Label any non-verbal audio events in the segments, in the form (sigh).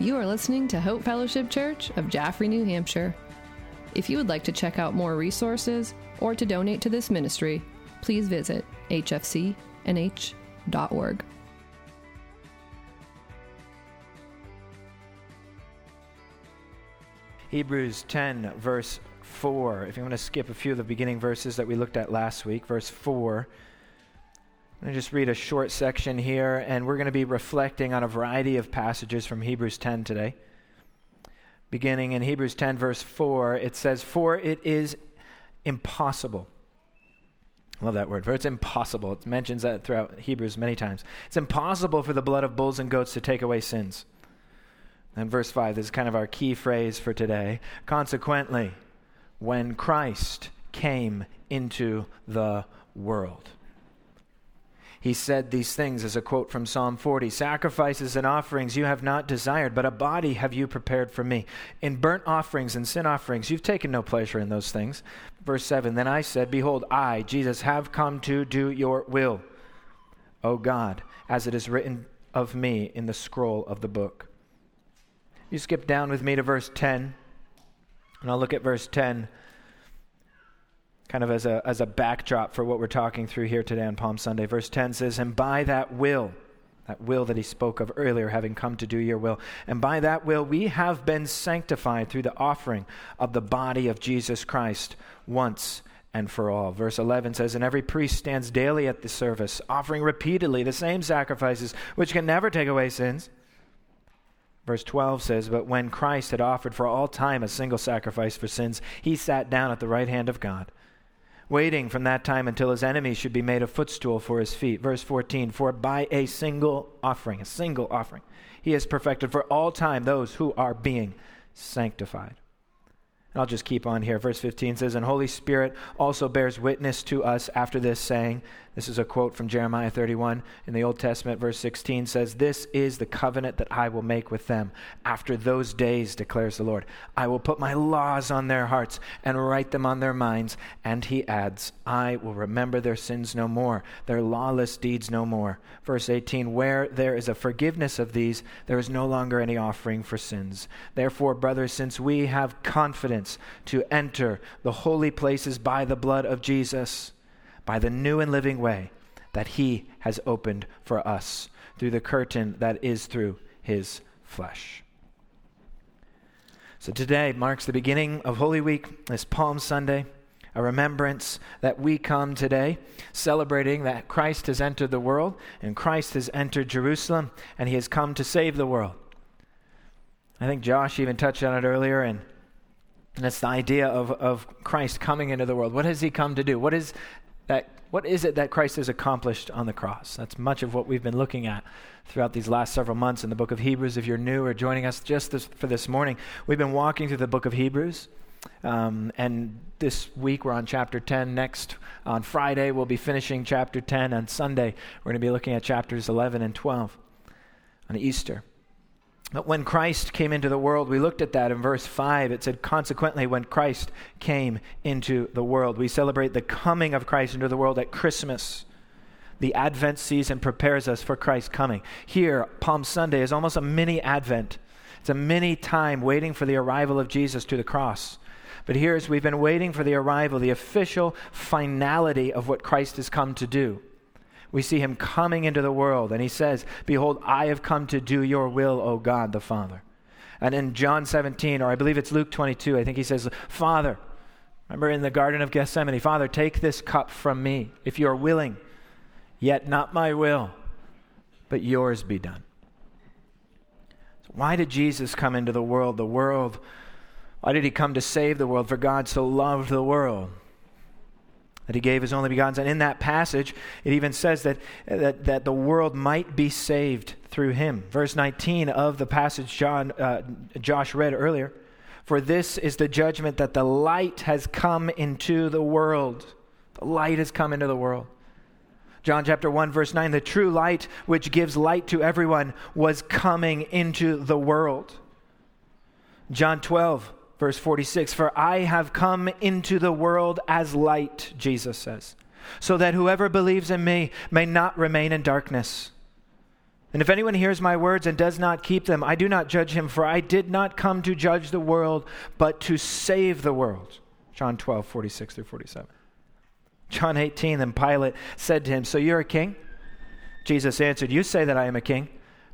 You are listening to Hope Fellowship Church of Jaffrey, New Hampshire. If you would like to check out more resources or to donate to this ministry, please visit hfcnh.org. Hebrews 10, verse 4. If you want to skip a few of the beginning verses that we looked at last week, verse 4. Going to just read a short section here, and we're going to be reflecting on a variety of passages from Hebrews 10 today. Beginning in Hebrews 10, verse 4, it says, For it is impossible. I love that word. For it's impossible. It mentions that throughout Hebrews many times. It's impossible for the blood of bulls and goats to take away sins. And verse 5 this is kind of our key phrase for today. Consequently, when Christ came into the world he said these things as a quote from Psalm 40 Sacrifices and offerings you have not desired, but a body have you prepared for me. In burnt offerings and sin offerings, you've taken no pleasure in those things. Verse 7 Then I said, Behold, I, Jesus, have come to do your will, O God, as it is written of me in the scroll of the book. You skip down with me to verse 10, and I'll look at verse 10 kind of as a, as a backdrop for what we're talking through here today on Palm Sunday. Verse 10 says, And by that will, that will that he spoke of earlier, having come to do your will, and by that will we have been sanctified through the offering of the body of Jesus Christ once and for all. Verse 11 says, And every priest stands daily at the service, offering repeatedly the same sacrifices, which can never take away sins. Verse 12 says, But when Christ had offered for all time a single sacrifice for sins, he sat down at the right hand of God waiting from that time until his enemies should be made a footstool for his feet. Verse 14 For by a single offering, a single offering, he has perfected for all time those who are being sanctified. And I'll just keep on here. Verse 15 says, And Holy Spirit also bears witness to us after this, saying, This is a quote from Jeremiah 31 in the Old Testament. Verse 16 says, This is the covenant that I will make with them after those days, declares the Lord. I will put my laws on their hearts and write them on their minds. And he adds, I will remember their sins no more, their lawless deeds no more. Verse 18, Where there is a forgiveness of these, there is no longer any offering for sins. Therefore, brothers, since we have confidence, to enter the holy places by the blood of Jesus, by the new and living way that he has opened for us through the curtain that is through his flesh. So today marks the beginning of Holy Week, this Palm Sunday, a remembrance that we come today celebrating that Christ has entered the world and Christ has entered Jerusalem and he has come to save the world. I think Josh even touched on it earlier and and it's the idea of, of Christ coming into the world. What has he come to do? What is that what is it that Christ has accomplished on the cross? That's much of what we've been looking at throughout these last several months in the book of Hebrews. If you're new or joining us just this, for this morning, we've been walking through the book of Hebrews. Um, and this week we're on chapter 10. Next, on Friday, we'll be finishing chapter 10. On Sunday, we're going to be looking at chapters 11 and 12 on Easter. But when Christ came into the world, we looked at that in verse 5. It said, consequently, when Christ came into the world. We celebrate the coming of Christ into the world at Christmas. The Advent season prepares us for Christ's coming. Here, Palm Sunday is almost a mini Advent. It's a mini time waiting for the arrival of Jesus to the cross. But here, as we've been waiting for the arrival, the official finality of what Christ has come to do we see him coming into the world, and he says, Behold, I have come to do your will, O God the Father. And in John 17, or I believe it's Luke 22, I think he says, Father, remember in the Garden of Gethsemane, Father, take this cup from me, if you are willing, yet not my will, but yours be done. So why did Jesus come into the world? The world, why did he come to save the world? For God so loved the world that he gave his only begotten son. In that passage, it even says that, that, that the world might be saved through him. Verse 19 of the passage John, uh, Josh read earlier. For this is the judgment that the light has come into the world. The light has come into the world. John chapter 1, verse 9 the true light which gives light to everyone was coming into the world. John 12, Verse 46 For I have come into the world as light, Jesus says, so that whoever believes in me may not remain in darkness. And if anyone hears my words and does not keep them, I do not judge him, for I did not come to judge the world, but to save the world. John 12, 46 through 47. John 18, then Pilate said to him, So you're a king? Jesus answered, You say that I am a king.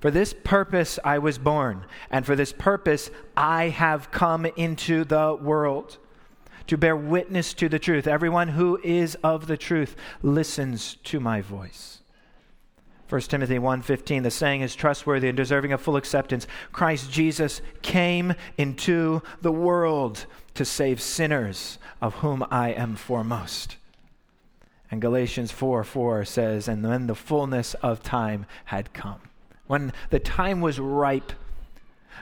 For this purpose I was born, and for this purpose I have come into the world to bear witness to the truth. Everyone who is of the truth listens to my voice. 1 Timothy 1:15 the saying is trustworthy and deserving of full acceptance. Christ Jesus came into the world to save sinners, of whom I am foremost. And Galatians 4 4 says, And when the fullness of time had come, when the time was ripe,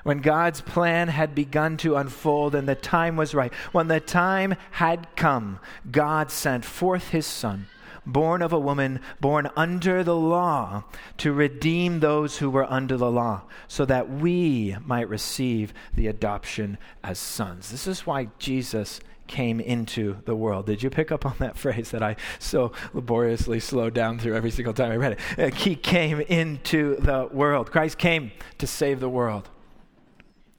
when God's plan had begun to unfold and the time was right, when the time had come, God sent forth his Son born of a woman, born under the law, to redeem those who were under the law, so that we might receive the adoption as sons. This is why Jesus came into the world. Did you pick up on that (laughs) phrase that I so laboriously slowed down through every single time I read it? Uh, he came into the world. Christ came to save the world.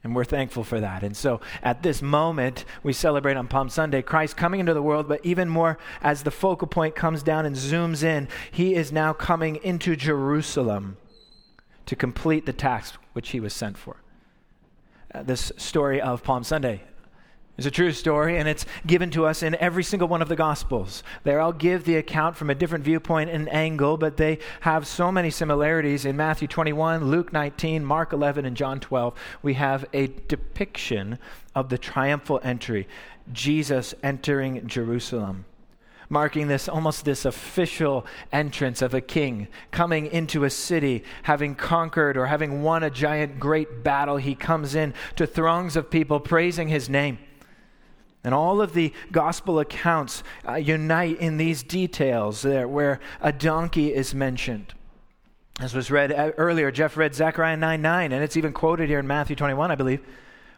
And we're thankful for that. And so at this moment, we celebrate on Palm Sunday Christ coming into the world, but even more as the focal point comes down and zooms in, he is now coming into Jerusalem to complete the task which he was sent for. Uh, this story of Palm Sunday it's a true story, and it's given to us in every single one of the Gospels. They all give the account from a different viewpoint and angle, but they have so many similarities. In Matthew 21, Luke 19, Mark 11, and John 12, we have a depiction of the triumphal entry, Jesus entering Jerusalem marking this almost this official entrance of a king coming into a city having conquered or having won a giant great battle he comes in to throngs of people praising his name and all of the gospel accounts uh, unite in these details there where a donkey is mentioned. As was read uh, earlier, Jeff read Zechariah 9 9, and it's even quoted here in Matthew 21, I believe,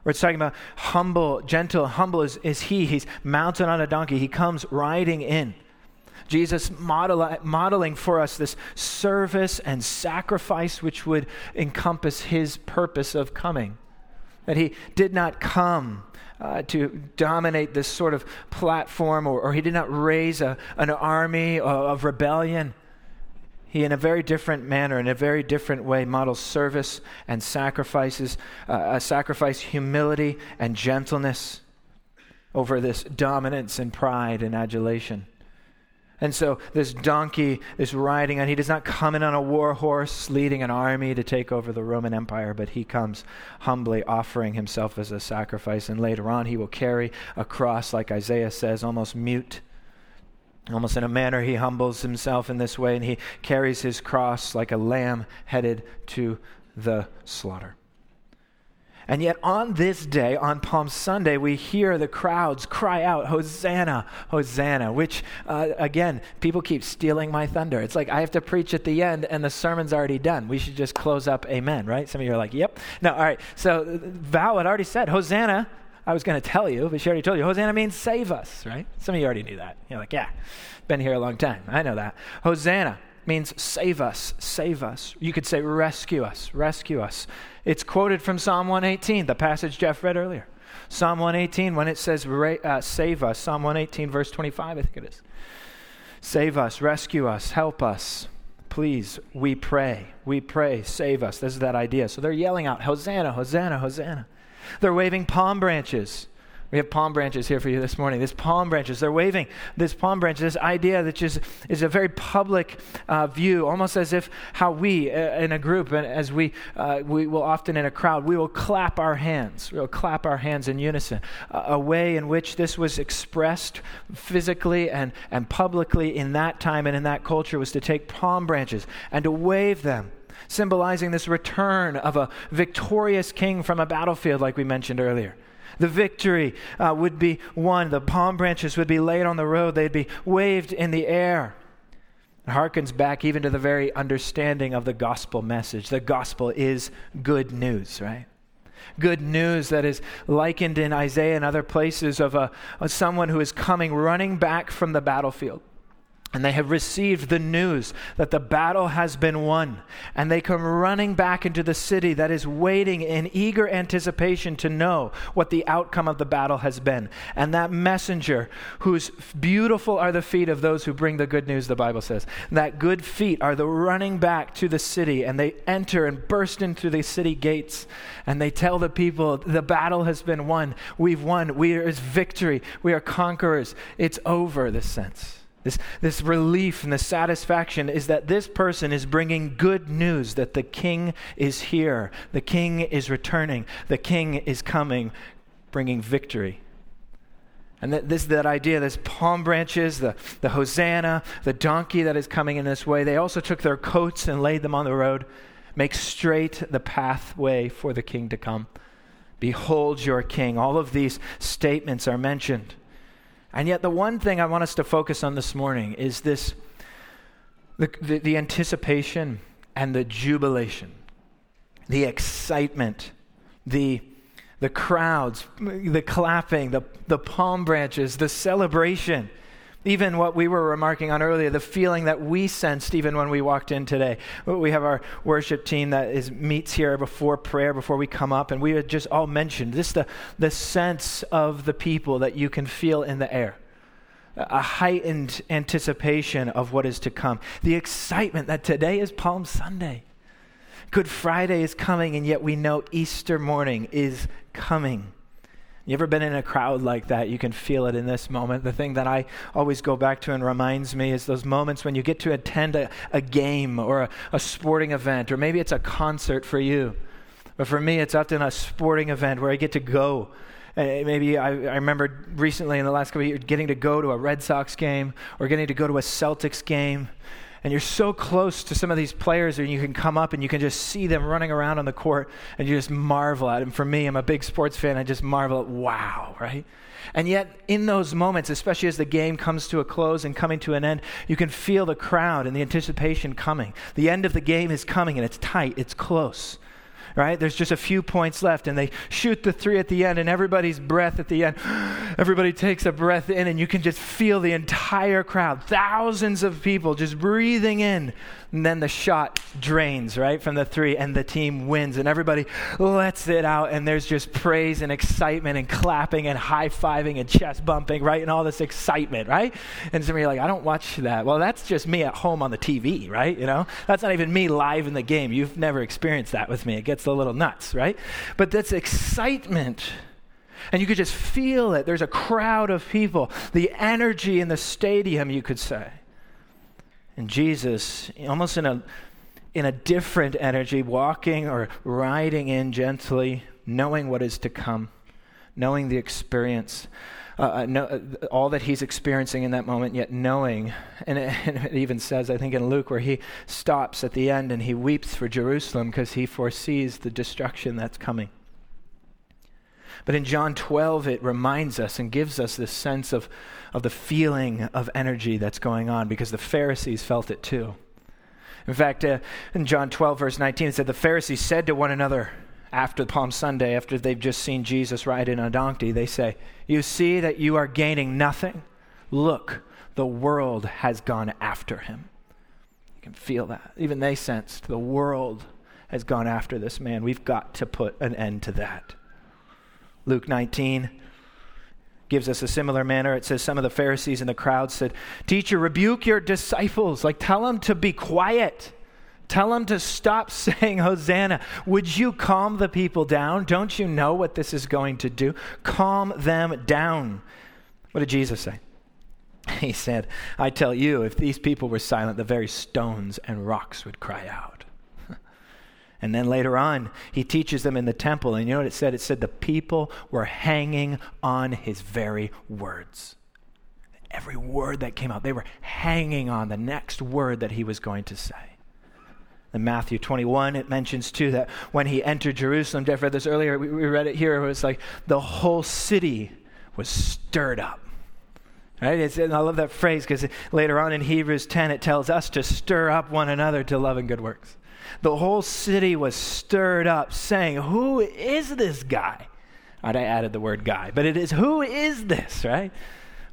where it's talking about humble, gentle, humble is, is he. He's mounted on a donkey, he comes riding in. Jesus model, modeling for us this service and sacrifice which would encompass his purpose of coming. That he did not come uh, to dominate this sort of platform, or, or he did not raise a, an army of, rebellion. He, in a very different manner, in a very different way, models service and sacrifices, uh, sacrifice humility and gentleness over this dominance and pride and adulation. And so this donkey is riding on. He does not come in on a war horse leading an army to take over the Roman Empire, but he comes humbly offering himself as a sacrifice. And later on, he will carry a cross, like Isaiah says, almost mute. Almost in a manner, he humbles himself in this way, and he carries his cross like a lamb headed to the slaughter. And yet, on this day, on Palm Sunday, we hear the crowds cry out, Hosanna, Hosanna, which, uh, again, people keep stealing my thunder. It's like I have to preach at the end and the sermon's already done. We should just close up, amen, right? Some of you are like, yep. No, all right. So, Val had already said, Hosanna. I was going to tell you, but she already told you. Hosanna means save us, right? Some of you already knew that. You're like, yeah, been here a long time. I know that. Hosanna means save us, save us. You could say rescue us, rescue us. It's quoted from Psalm 118, the passage Jeff read earlier. Psalm 118, when it says uh, save us, Psalm 118, verse 25, I think it is. Save us, rescue us, help us. Please, we pray. We pray, save us. This is that idea. So they're yelling out, Hosanna, Hosanna, Hosanna. They're waving palm branches. We have palm branches here for you this morning. These palm branches, they're waving this palm branch, this idea that just is a very public uh, view, almost as if how we uh, in a group and as we uh, we will often in a crowd, we will clap our hands. We will clap our hands in unison. a way in which this was expressed physically and, and publicly in that time and in that culture was to take palm branches and to wave them symbolizing this return of a victorious king from a battlefield, like we mentioned earlier. The victory uh, would be won. The palm branches would be laid on the road, they'd be waved in the air. It harkens back even to the very understanding of the gospel message. The gospel is good news, right? Good news that is likened in Isaiah and other places of, a, of someone who is coming running back from the battlefield and they have received the news that the battle has been won. And they come running back into the city that is waiting in eager anticipation to know what the outcome of the battle has been. And that messenger, whose beautiful are the feet of those who bring the good news, the Bible says, that good feet are the running back to the city. And they enter and burst into the city gates. And they tell the people, the battle has been won. We've won. We are victory. We are conquerors. It's over, this sense. This, this relief and the satisfaction is that this person is bringing good news that the king is here, the king is returning, the king is coming, bringing victory. And that this that idea, this palm branches, the, the hosanna, the donkey that is coming in this way, they also took their coats and laid them on the road, make straight the pathway for the king to come. Behold your king. All of these statements are mentioned. And yet, the one thing I want us to focus on this morning is this the, the, the anticipation and the jubilation, the excitement, the, the crowds, the clapping, the, the palm branches, the celebration even what we were remarking on earlier, the feeling that we sensed even when we walked in today. We have our worship team that is meets here before prayer, before we come up, and we had just all mentioned this the, the sense of the people that you can feel in the air. A heightened anticipation of what is to come. The excitement that today is Palm Sunday. Good Friday is coming, and yet we know Easter morning is coming. You ever been in a crowd like that? You can feel it in this moment. The thing that I always go back to and reminds me is those moments when you get to attend a, a game or a, a sporting event, or maybe it's a concert for you. But for me, it's often a sporting event where I get to go. Uh, maybe I, I remember recently in the last couple of years getting to go to a Red Sox game or getting to go to a Celtics game and you're so close to some of these players and you can come up and you can just see them running around on the court and you just marvel at them. For me, I'm a big sports fan. I just marvel at wow, right? And yet, in those moments, especially as the game comes to a close and coming to an end, you can feel the crowd and the anticipation coming. The end of the game is coming and it's tight, it's close right? There's just a few points left, and they shoot the three at the end, and everybody's breath at the end. (gasps) Everybody takes a breath in, and you can just feel the entire crowd, thousands of people just breathing in and then the shot drains, right, from the three, and the team wins. And everybody lets it out, and there's just praise and excitement and clapping and high fiving and chest bumping, right? And all this excitement, right? And some of you are like, I don't watch that. Well, that's just me at home on the TV, right? You know, that's not even me live in the game. You've never experienced that with me. It gets a little nuts, right? But that's excitement. And you could just feel it. There's a crowd of people, the energy in the stadium, you could say. And Jesus, almost in a, in a different energy, walking or riding in gently, knowing what is to come, knowing the experience, uh, uh know, uh, all that he's experiencing in that moment, yet knowing. And it, (laughs) and it even says, I think in Luke, where he stops at the end and he weeps for Jerusalem because he foresees the destruction that's coming. But in John 12, it reminds us and gives us this sense of, of the feeling of energy that's going on because the Pharisees felt it too. In fact, uh, in John 12, verse 19, it said, The Pharisees said to one another after Palm Sunday, after they've just seen Jesus ride in a donkey, they say, You see that you are gaining nothing? Look, the world has gone after him. You can feel that. Even they sensed the world has gone after this man. We've got to put an end to that. Luke 19 gives us a similar manner. It says some of the Pharisees in the crowd said, Teacher, rebuke your disciples. Like, tell them to be quiet. Tell them to stop (laughs) saying Hosanna. Would you calm the people down? Don't you know what this is going to do? Calm them down. What did Jesus say? (laughs) He said, I tell you, if these people were silent, the very stones and rocks would cry out. (laughs) And then later on, he teaches them in the temple. And you know what it said? It said the people were hanging on his very words. Every word that came out, they were hanging on the next word that he was going to say. In Matthew 21, it mentions too that when he entered Jerusalem, Jeff read this earlier, we, we read it here, it was like the whole city was stirred up. Right? It's, and I love that phrase because later on in Hebrews 10, it tells us to stir up one another to love and good works. The whole city was stirred up, saying, Who is this guy? Right, I added the word guy, but it is, Who is this, right?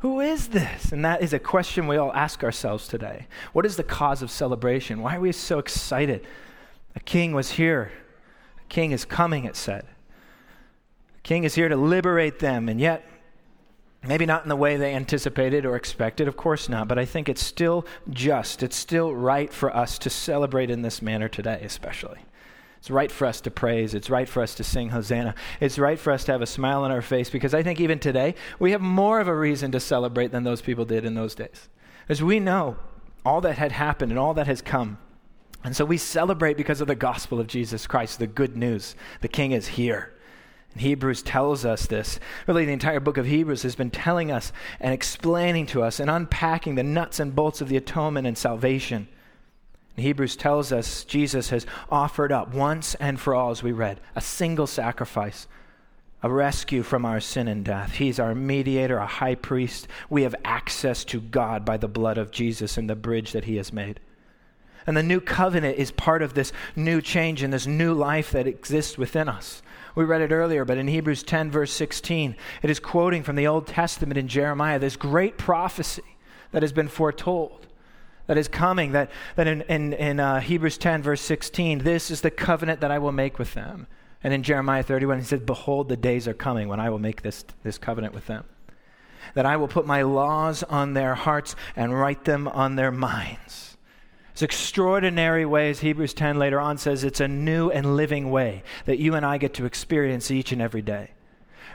Who is this? And that is a question we all ask ourselves today. What is the cause of celebration? Why are we so excited? A king was here. A king is coming, it said. A king is here to liberate them, and yet, maybe not in the way they anticipated or expected, of course not, but I think it's still just, it's still right for us to celebrate in this manner today, especially. It's right for us to praise. It's right for us to sing Hosanna. It's right for us to have a smile on our face because I think even today we have more of a reason to celebrate than those people did in those days. As we know all that had happened and all that has come. And so we celebrate because of the gospel of Jesus Christ, the good news. The King is here. And Hebrews tells us this. Really, the entire book of Hebrews has been telling us and explaining to us and unpacking the nuts and bolts of the atonement and salvation. Hebrews tells us Jesus has offered up once and for all, as we read, a single sacrifice, a rescue from our sin and death. He's our mediator, a high priest. We have access to God by the blood of Jesus and the bridge that he has made. And the new covenant is part of this new change and this new life that exists within us. We read it earlier, but in Hebrews 10, verse 16, it is quoting from the Old Testament in Jeremiah, this great prophecy that has been foretold that is coming, that, that in, in, in uh, Hebrews 10, verse 16, this is the covenant that I will make with them. And in Jeremiah 31, he said, Behold, the days are coming when I will make this, this covenant with them. That I will put my laws on their hearts and write them on their minds. It's extraordinary ways, Hebrews 10 later on says, it's a new and living way that you and I get to experience each and every day.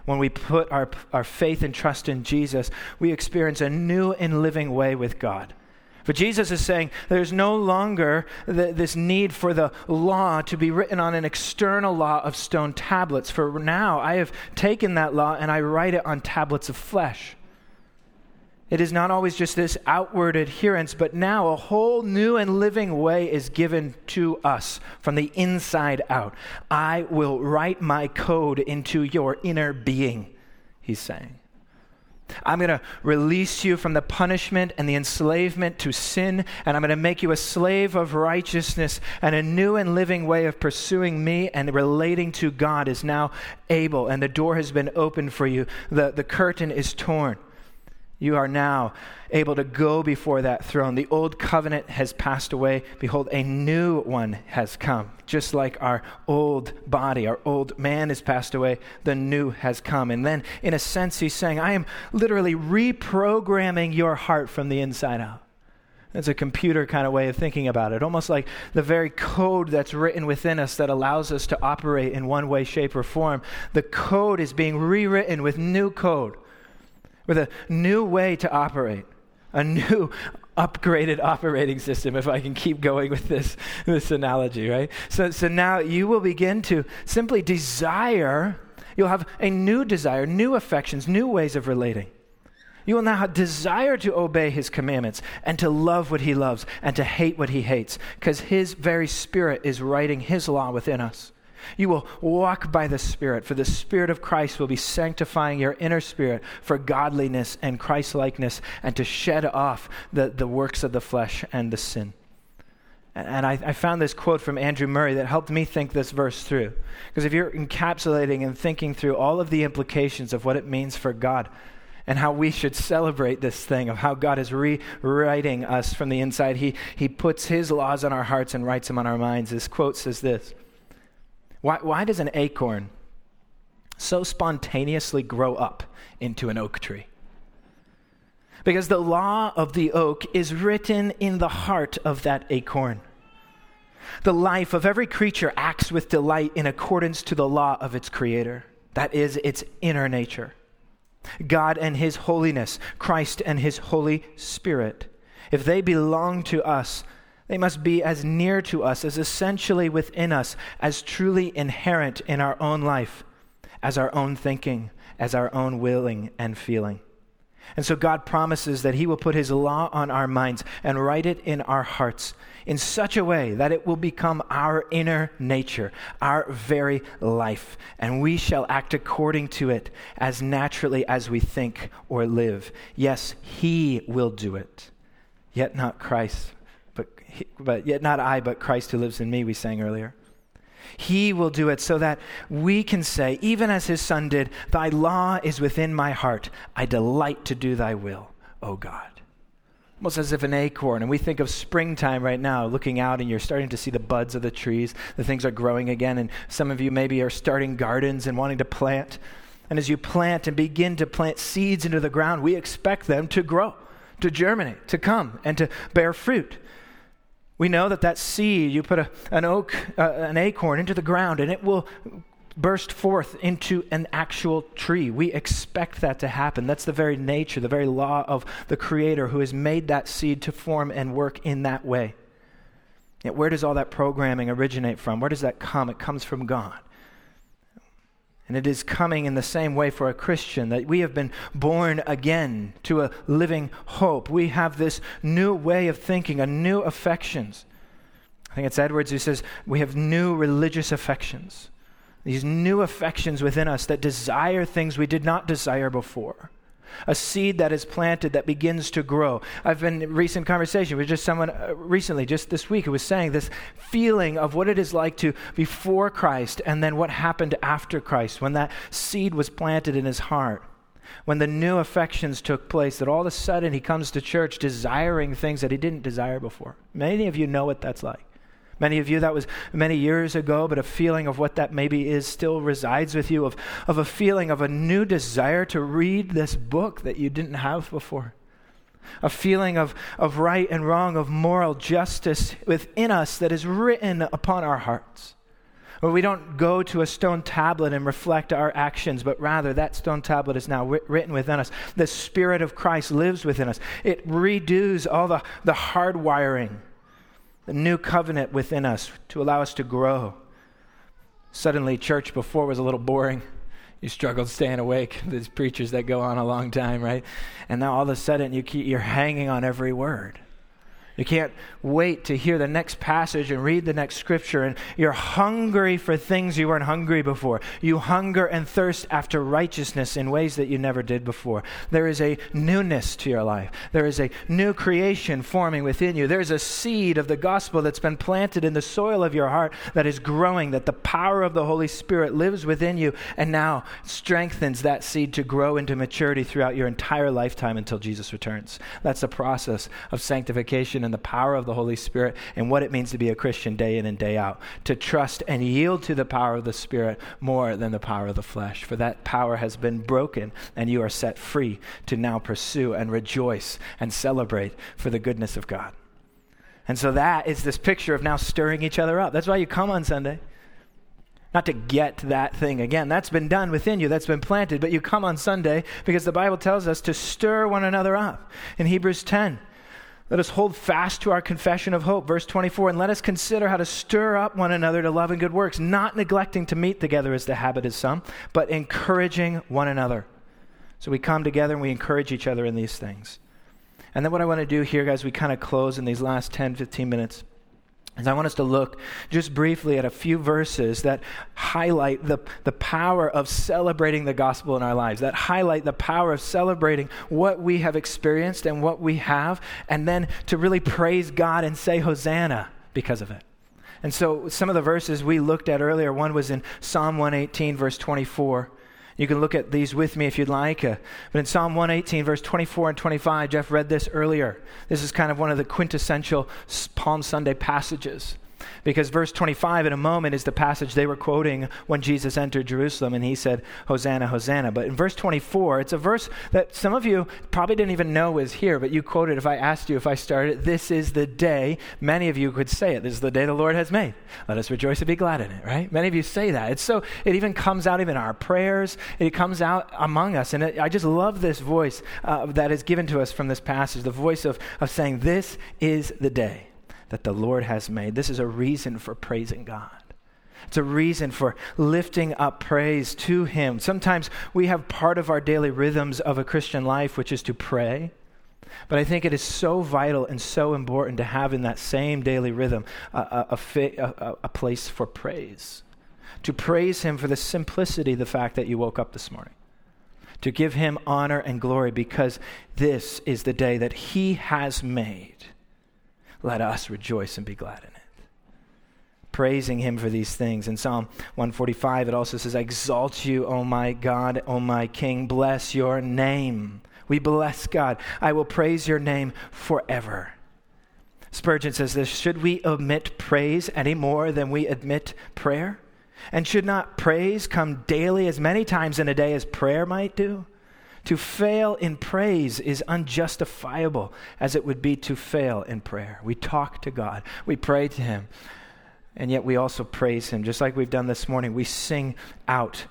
When we put our, our faith and trust in Jesus, we experience a new and living way with God. But Jesus is saying there's no longer the, this need for the law to be written on an external law of stone tablets. For now, I have taken that law and I write it on tablets of flesh. It is not always just this outward adherence, but now a whole new and living way is given to us from the inside out. I will write my code into your inner being, he's saying. I'm going to release you from the punishment and the enslavement to sin, and I'm going to make you a slave of righteousness. And a new and living way of pursuing me and relating to God is now able, and the door has been opened for you. The, the curtain is torn. You are now able to go before that throne. The old covenant has passed away. Behold, a new one has come. Just like our old body, our old man has passed away, the new has come. And then, in a sense, he's saying, I am literally reprogramming your heart from the inside out. It's a computer kind of way of thinking about it, almost like the very code that's written within us that allows us to operate in one way, shape, or form. The code is being rewritten with new code with a new way to operate, a new (laughs) upgraded operating system, if I can keep going with this, this analogy, right? So, so now you will begin to simply desire, you'll have a new desire, new affections, new ways of relating. You will now desire to obey his commandments and to love what he loves and to hate what he hates because his very spirit is writing his law within us. You will walk by the Spirit, for the Spirit of Christ will be sanctifying your inner spirit for godliness and Christlikeness and to shed off the, the works of the flesh and the sin. And I, I, found this quote from Andrew Murray that helped me think this verse through. Because if you're encapsulating and thinking through all of the implications of what it means for God and how we should celebrate this thing of how God is rewriting us from the inside, he, he puts his laws on our hearts and writes them on our minds. This quote says this why, why does an acorn so spontaneously grow up into an oak tree? Because the law of the oak is written in the heart of that acorn. The life of every creature acts with delight in accordance to the law of its creator. That is its inner nature. God and His holiness, Christ and His Holy Spirit. If they belong to us, they must be as near to us, as essentially within us, as truly inherent in our own life, as our own thinking, as our own willing and feeling. And so God promises that He will put His law on our minds and write it in our hearts in such a way that it will become our inner nature, our very life, and we shall act according to it as naturally as we think or live. Yes, He will do it, yet not Christ but yet not I, but Christ who lives in me, we sang earlier. He will do it so that we can say, even as his son did, Thy law is within my heart. I delight to do thy will, O God. Almost as if an acorn. And we think of springtime right now, looking out, and you're starting to see the buds of the trees. The things are growing again. And some of you maybe are starting gardens and wanting to plant. And as you plant and begin to plant seeds into the ground, we expect them to grow, to germinate, to come, and to bear fruit. We know that that seed, you put a, an oak, uh, an acorn into the ground, and it will burst forth into an actual tree. We expect that to happen. That's the very nature, the very law of the Creator who has made that seed to form and work in that way. Yet, where does all that programming originate from? Where does that come? It comes from God. And it is coming in the same way for a Christian that we have been born again to a living hope. We have this new way of thinking, a new affections. I think it's Edwards who says we have new religious affections. These new affections within us that desire things we did not desire before a seed that is planted that begins to grow. I've been in recent conversation with just someone uh, recently, just this week, who was saying this feeling of what it is like to before Christ and then what happened after Christ when that seed was planted in his heart. When the new affections took place, that all of a sudden he comes to church desiring things that he didn't desire before. Many of you know what that's like. Many of you, that was many years ago, but a feeling of what that maybe is still resides with you, of, of a feeling of a new desire to read this book that you didn't have before. A feeling of, of right and wrong, of moral justice within us that is written upon our hearts. Where we don't go to a stone tablet and reflect our actions, but rather that stone tablet is now written within us. The Spirit of Christ lives within us. It redoes all the, the hard wiring the new covenant within us to allow us to grow. Suddenly, church before was a little boring. You struggled staying awake. (laughs) These preachers that go on a long time, right? And now all of a sudden you keep, you're hanging on every word. You can't wait to hear the next passage and read the next scripture, and you're hungry for things you weren't hungry before. You hunger and thirst after righteousness in ways that you never did before. There is a newness to your life, there is a new creation forming within you. There's a seed of the gospel that's been planted in the soil of your heart that is growing, that the power of the Holy Spirit lives within you, and now strengthens that seed to grow into maturity throughout your entire lifetime until Jesus returns. That's the process of sanctification and the power of the Holy Spirit and what it means to be a Christian day in and day out. To trust and yield to the power of the Spirit more than the power of the flesh. For that power has been broken and you are set free to now pursue and rejoice and celebrate for the goodness of God. And so that is this picture of now stirring each other up. That's why you come on Sunday not to get that thing again. That's been done within you, that's been planted, but you come on Sunday because the Bible tells us to stir one another up. In Hebrews 10, let us hold fast to our confession of hope. Verse 24, and let us consider how to stir up one another to love and good works, not neglecting to meet together as the habit is some, but encouraging one another. So we come together and we encourage each other in these things. And then what I want to do here, guys, we kind of close in these last 10, 15 minutes is I want us to look just briefly at a few verses that highlight the, the power of celebrating the gospel in our lives, that highlight the power of celebrating what we have experienced and what we have, and then to really praise God and say Hosanna because of it. And so some of the verses we looked at earlier, one was in Psalm 118, verse 24. You can look at these with me if you'd like. Uh, but in Psalm 118, verse 24 and 25, Jeff read this earlier. This is kind of one of the quintessential Palm Sunday passages. Because verse 25 in a moment is the passage they were quoting when Jesus entered Jerusalem and he said, Hosanna, Hosanna. But in verse 24, it's a verse that some of you probably didn't even know was here, but you quoted if I asked you if I started, This is the day, many of you could say it. This is the day the Lord has made. Let us rejoice and be glad in it, right? Many of you say that. It's so, it even comes out even in our prayers, it comes out among us. And it, I just love this voice uh, that is given to us from this passage, the voice of, of saying, This is the day that the Lord has made. This is a reason for praising God. It's a reason for lifting up praise to Him. Sometimes we have part of our daily rhythms of a Christian life, which is to pray. But I think it is so vital and so important to have in that same daily rhythm a, a, a, a place for praise. To praise Him for the simplicity, the fact that you woke up this morning. To give Him honor and glory because this is the day that He has made let us rejoice and be glad in it. praising him for these things. In Psalm 145, it also says, I exalt you, O my God, O my King, bless your name. We bless God. I will praise your name forever. Spurgeon says this Should we omit praise any more than we admit prayer? And should not praise come daily as many times in a day as prayer might do? To fail in praise is unjustifiable as it would be to fail in prayer. We talk to God, we pray to Him, and yet we also praise Him. Just like we've done this morning, we sing out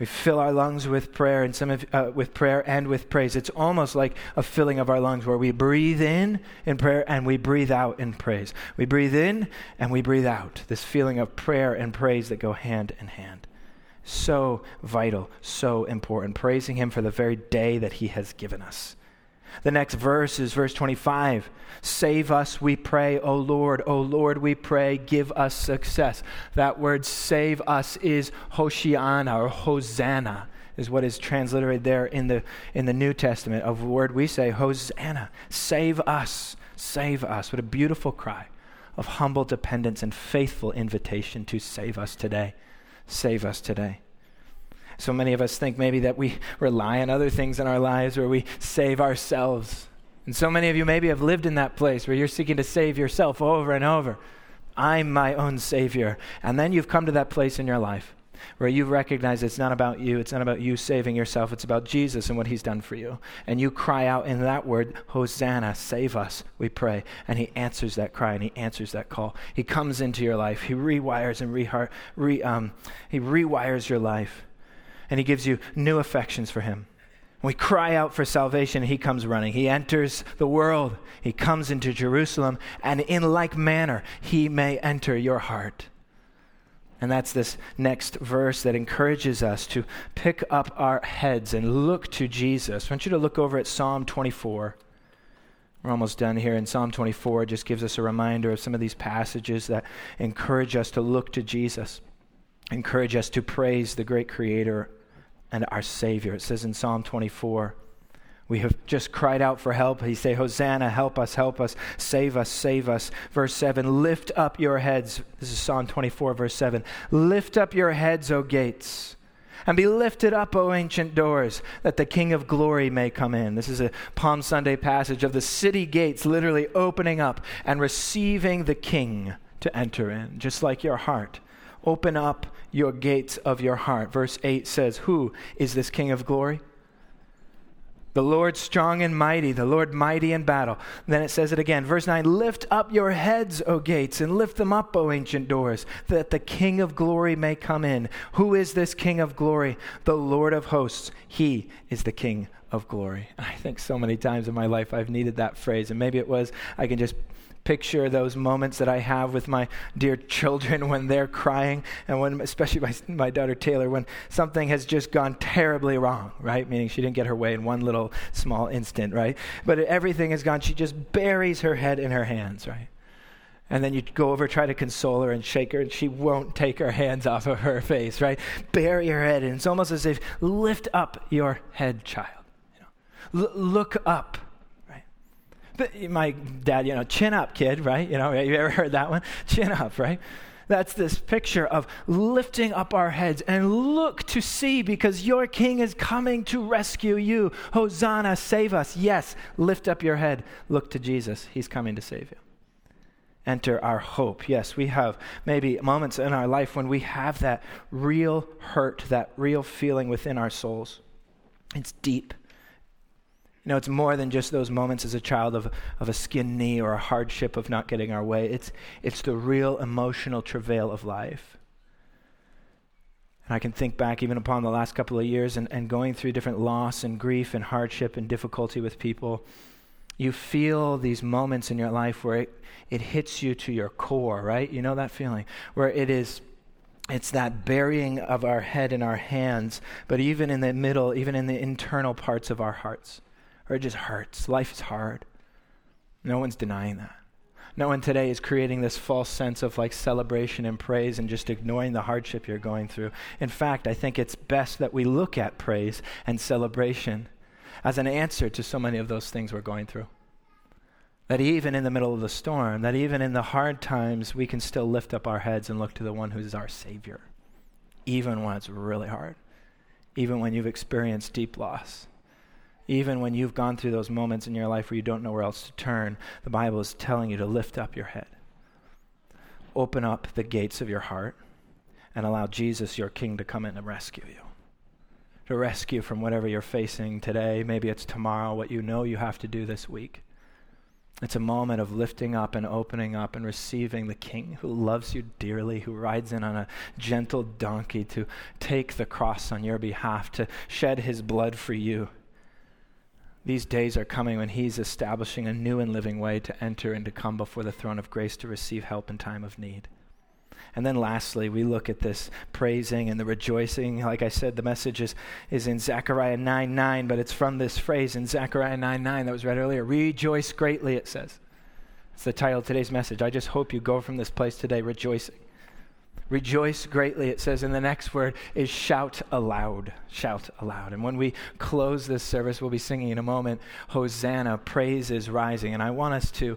we fill our lungs with prayer and some of, uh, with prayer and with praise. It's almost like a filling of our lungs where we breathe in in prayer and we breathe out in praise. We breathe in and we breathe out. This feeling of prayer and praise that go hand in hand. So vital, so important. Praising Him for the very day that He has given us. The next verse is verse 25. Save us, we pray, O Lord. O Lord, we pray, give us success. That word save us is Hoshiana or Hosanna, is what is transliterated there in the, in the New Testament. Of word we say, Hosanna. Save us, save us. What a beautiful cry of humble dependence and faithful invitation to save us today. Save us today. So many of us think maybe that we rely on other things in our lives or we save ourselves. And so many of you maybe have lived in that place where you're seeking to save yourself over and over. I'm my own Savior. And then you've come to that place in your life where you recognize it's not about you, it's not about you saving yourself, it's about Jesus and what He's done for you. And you cry out in that word, Hosanna, save us, we pray. And He answers that cry and He answers that call. He comes into your life, He rewires and re- um, He rewires your life and he gives you new affections for him. we cry out for salvation, he comes running. He enters the world, he comes into Jerusalem, and in like manner, he may enter your heart. And that's this next verse that encourages us to pick up our heads and look to Jesus. I want you to look over at Psalm 24. We're almost done here in Psalm 24. It just gives us a reminder of some of these passages that encourage us to look to Jesus, encourage us to praise the great Creator and our Savior. It says in Psalm 24, we have just cried out for help. He say, Hosanna, help us, help us, save us, save us. Verse 7, lift up your heads. This is Psalm 24, verse 7. Lift up your heads, O gates, and be lifted up, O ancient doors, that the King of glory may come in. This is a Palm Sunday passage of the city gates literally opening up and receiving the King to enter in, just like your heart. Open up your gates of your heart. Verse 8 says, Who is this King of glory? The Lord strong and mighty, the Lord mighty in battle. Then it says it again. Verse 9 Lift up your heads, O gates, and lift them up, O ancient doors, that the King of glory may come in. Who is this King of glory? The Lord of hosts. He is the King of glory. I think so many times in my life I've needed that phrase, and maybe it was I can just picture those moments that I have with my dear children (laughs) when they're crying, and when, especially my, my daughter Taylor, when something has just gone terribly wrong, right? Meaning she didn't get her way in one little small instant, right? But everything has gone, she just buries her head in her hands, right? And then you go over, try to console her and shake her, and she won't take her hands off of her face, right? Bury her head, and it's almost as if lift up your head, child. L- look up my dad, you know, chin up, kid, right? You know, (laughs) you ever heard that one? Chin up, right? That's this picture of lifting up our heads and look to see because your king is coming to rescue you. Hosanna, save us. Yes, lift up your head. Look to Jesus. He's coming to save you. Enter our hope. Yes, we have maybe moments in our life when we have that real hurt, that real feeling within our souls. It's deep. You know, it's more than just those moments as a child of, of a skin knee or a hardship of not getting our way. It's, it's the real emotional travail of life. And I can think back even upon the last couple of years and, and going through different loss and grief and hardship and difficulty with people. You feel these moments in your life where it, it hits you to your core, right? You know that feeling? Where it is it's that burying of our head in our hands, but even in the middle, even in the internal parts of our hearts or it just hurts. Life is hard. No one's denying that. No one today is creating this false sense of like celebration and praise and just ignoring the hardship you're going through. In fact, I think it's best that we look at praise and celebration as an answer to so many of those things we're going through. That even in the middle of the storm, that even in the hard times, we can still lift up our heads and look to the one who's our Savior, even when it's really hard, even when you've experienced deep loss. Even when you've gone through those moments in your life where you don't know where else to turn, the Bible is telling you to lift up your head. Open up the gates of your heart and allow Jesus, your King, to come in and rescue you. To rescue from whatever you're facing today. Maybe it's tomorrow, what you know you have to do this week. It's a moment of lifting up and opening up and receiving the King who loves you dearly, who rides in on a gentle donkey to take the cross on your behalf, to shed his blood for you. These days are coming when he's establishing a new and living way to enter and to come before the throne of grace to receive help in time of need. And then lastly, we look at this praising and the rejoicing. Like I said, the message is, is in Zechariah 9 9, but it's from this phrase in Zechariah 9 9 that was read earlier. Rejoice greatly, it says. It's the title of today's message. I just hope you go from this place today rejoicing. Rejoice greatly, it says, and the next word is shout aloud. Shout aloud. And when we close this service, we'll be singing in a moment, Hosanna, praise is rising. And I want us to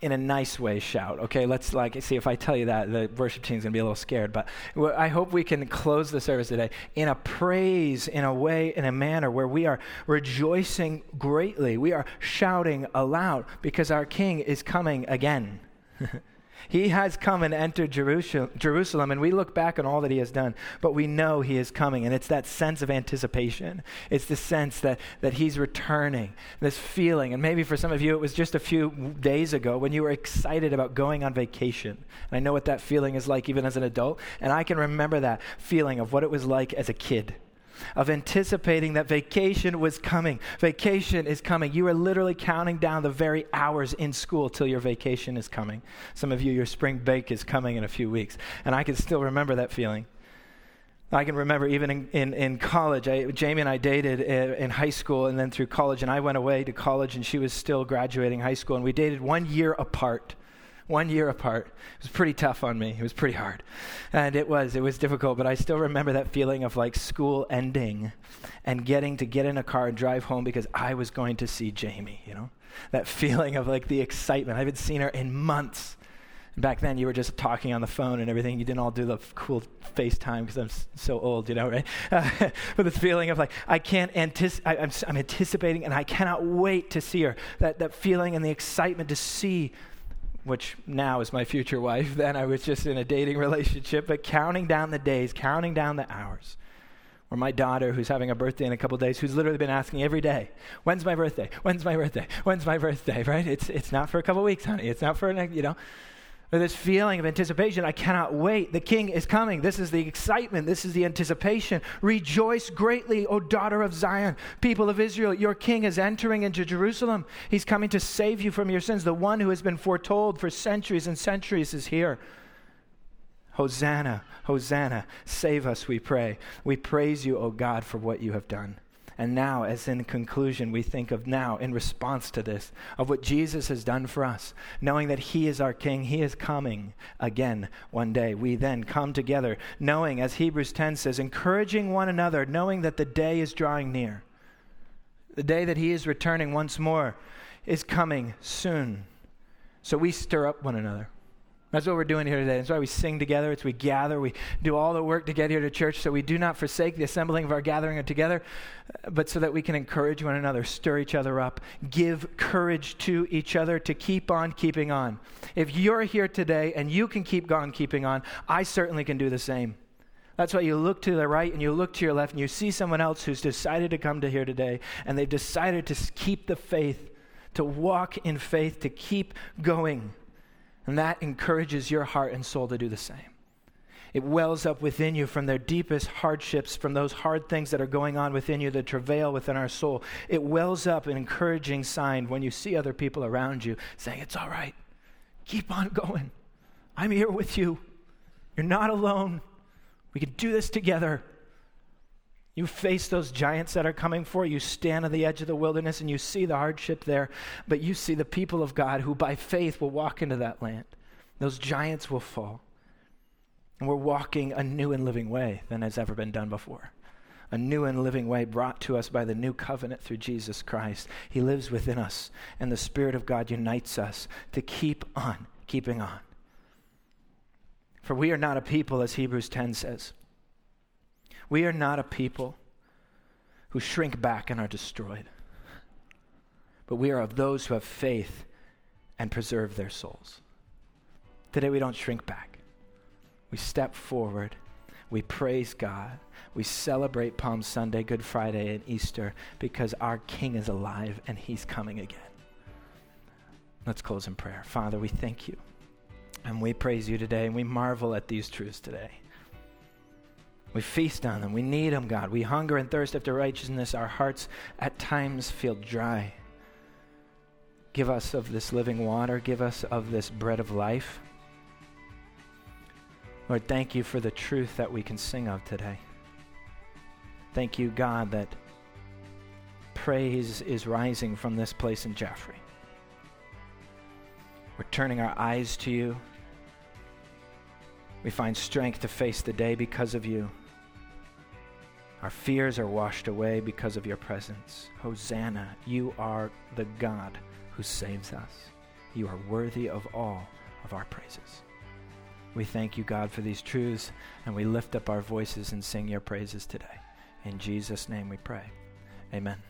in a nice way shout. Okay, let's like see if I tell you that the worship team's gonna be a little scared. But I hope we can close the service today in a praise, in a way, in a manner where we are rejoicing greatly. We are shouting aloud because our King is coming again. (laughs) He has come and entered Jerusalem, and we look back on all that he has done, but we know he is coming. And it's that sense of anticipation. It's the sense that, that he's returning, this feeling. And maybe for some of you, it was just a few days ago when you were excited about going on vacation. And I know what that feeling is like even as an adult. And I can remember that feeling of what it was like as a kid of anticipating that vacation was coming. Vacation is coming. You are literally counting down the very hours in school till your vacation is coming. Some of you, your spring break is coming in a few weeks. And I can still remember that feeling. I can remember even in, in, in college, I, Jamie and I dated in, in high school and then through college, and I went away to college and she was still graduating high school, and we dated one year apart one year apart. It was pretty tough on me. It was pretty hard. And it was, it was difficult, but I still remember that feeling of like school ending and getting to get in a car and drive home because I was going to see Jamie, you know? That feeling of like the excitement. I haven't seen her in months. Back then, you were just talking on the phone and everything. You didn't all do the f- cool FaceTime because I'm s- so old, you know, right? Uh, (laughs) but this feeling of like, I can't anticipate, I'm, I'm anticipating and I cannot wait to see her. That, that feeling and the excitement to see which now is my future wife. (laughs) Then I was just in a dating relationship, but counting down the days, counting down the hours. Or my daughter, who's having a birthday in a couple days, who's literally been asking every day, "When's my birthday? When's my birthday? When's my birthday?" (laughs) Right? It's it's not for a couple weeks, honey. It's not for a, you know this feeling of anticipation. I cannot wait. The king is coming. This is the excitement. This is the anticipation. Rejoice greatly, O daughter of Zion. People of Israel, your king is entering into Jerusalem. He's coming to save you from your sins. The one who has been foretold for centuries and centuries is here. Hosanna, Hosanna, save us, we pray. We praise you, O God, for what you have done. And now, as in conclusion, we think of now, in response to this, of what Jesus has done for us, knowing that He is our King, He is coming again one day. We then come together, knowing, as Hebrews 10 says, encouraging one another, knowing that the day is drawing near. The day that He is returning once more is coming soon. So we stir up one another. That's what we're doing here today. That's why we sing together. It's we gather. We do all the work to get here to church so we do not forsake the assembling of our gathering together, uh, but so that we can encourage one another, stir each other up, give courage to each other to keep on keeping on. If you're here today and you can keep on keeping on, I certainly can do the same. That's why you look to the right and you look to your left and you see someone else who's decided to come to here today and they've decided to keep the faith, to walk in faith, to keep going. And that encourages your heart and soul to do the same. It wells up within you from their deepest hardships, from those hard things that are going on within you the travail within our soul. It wells up an encouraging sign when you see other people around you saying, It's all right. Keep on going. I'm here with you. You're not alone. We can do this together. You face those giants that are coming for you. You stand on the edge of the wilderness and you see the hardship there, but you see the people of God who by faith will walk into that land. Those giants will fall. And we're walking a new and living way than has ever been done before. a new and living way brought to us by the new covenant through Jesus Christ. He lives within us, and the Spirit of God unites us to keep on keeping on. For we are not a people, as Hebrews 10 says. We are not a people who shrink back and are destroyed, but we are of those who have faith and preserve their souls. Today we don't shrink back, we step forward, we praise God we celebrate Palm Sunday, Good Friday, and Easter because our King is alive and he's coming again. Let's close in prayer. Father, we thank you and we praise you today and we marvel at these truths today. We feast on them. We need them, God. We hunger and thirst after righteousness. Our hearts at times feel dry. Give us of this living water. Give us of this bread of life. Lord, thank you for the truth that we can sing of today. Thank you, God, that praise is rising from this place in Jaffrey. We're turning our eyes to you. We find strength to face the day because of you. Our fears are washed away because of your presence. Hosanna, you are the God who saves us. You are worthy of all of our praises. We thank you, God, for these truths, and we lift up our voices and sing your praises today. In Jesus' name we pray. Amen.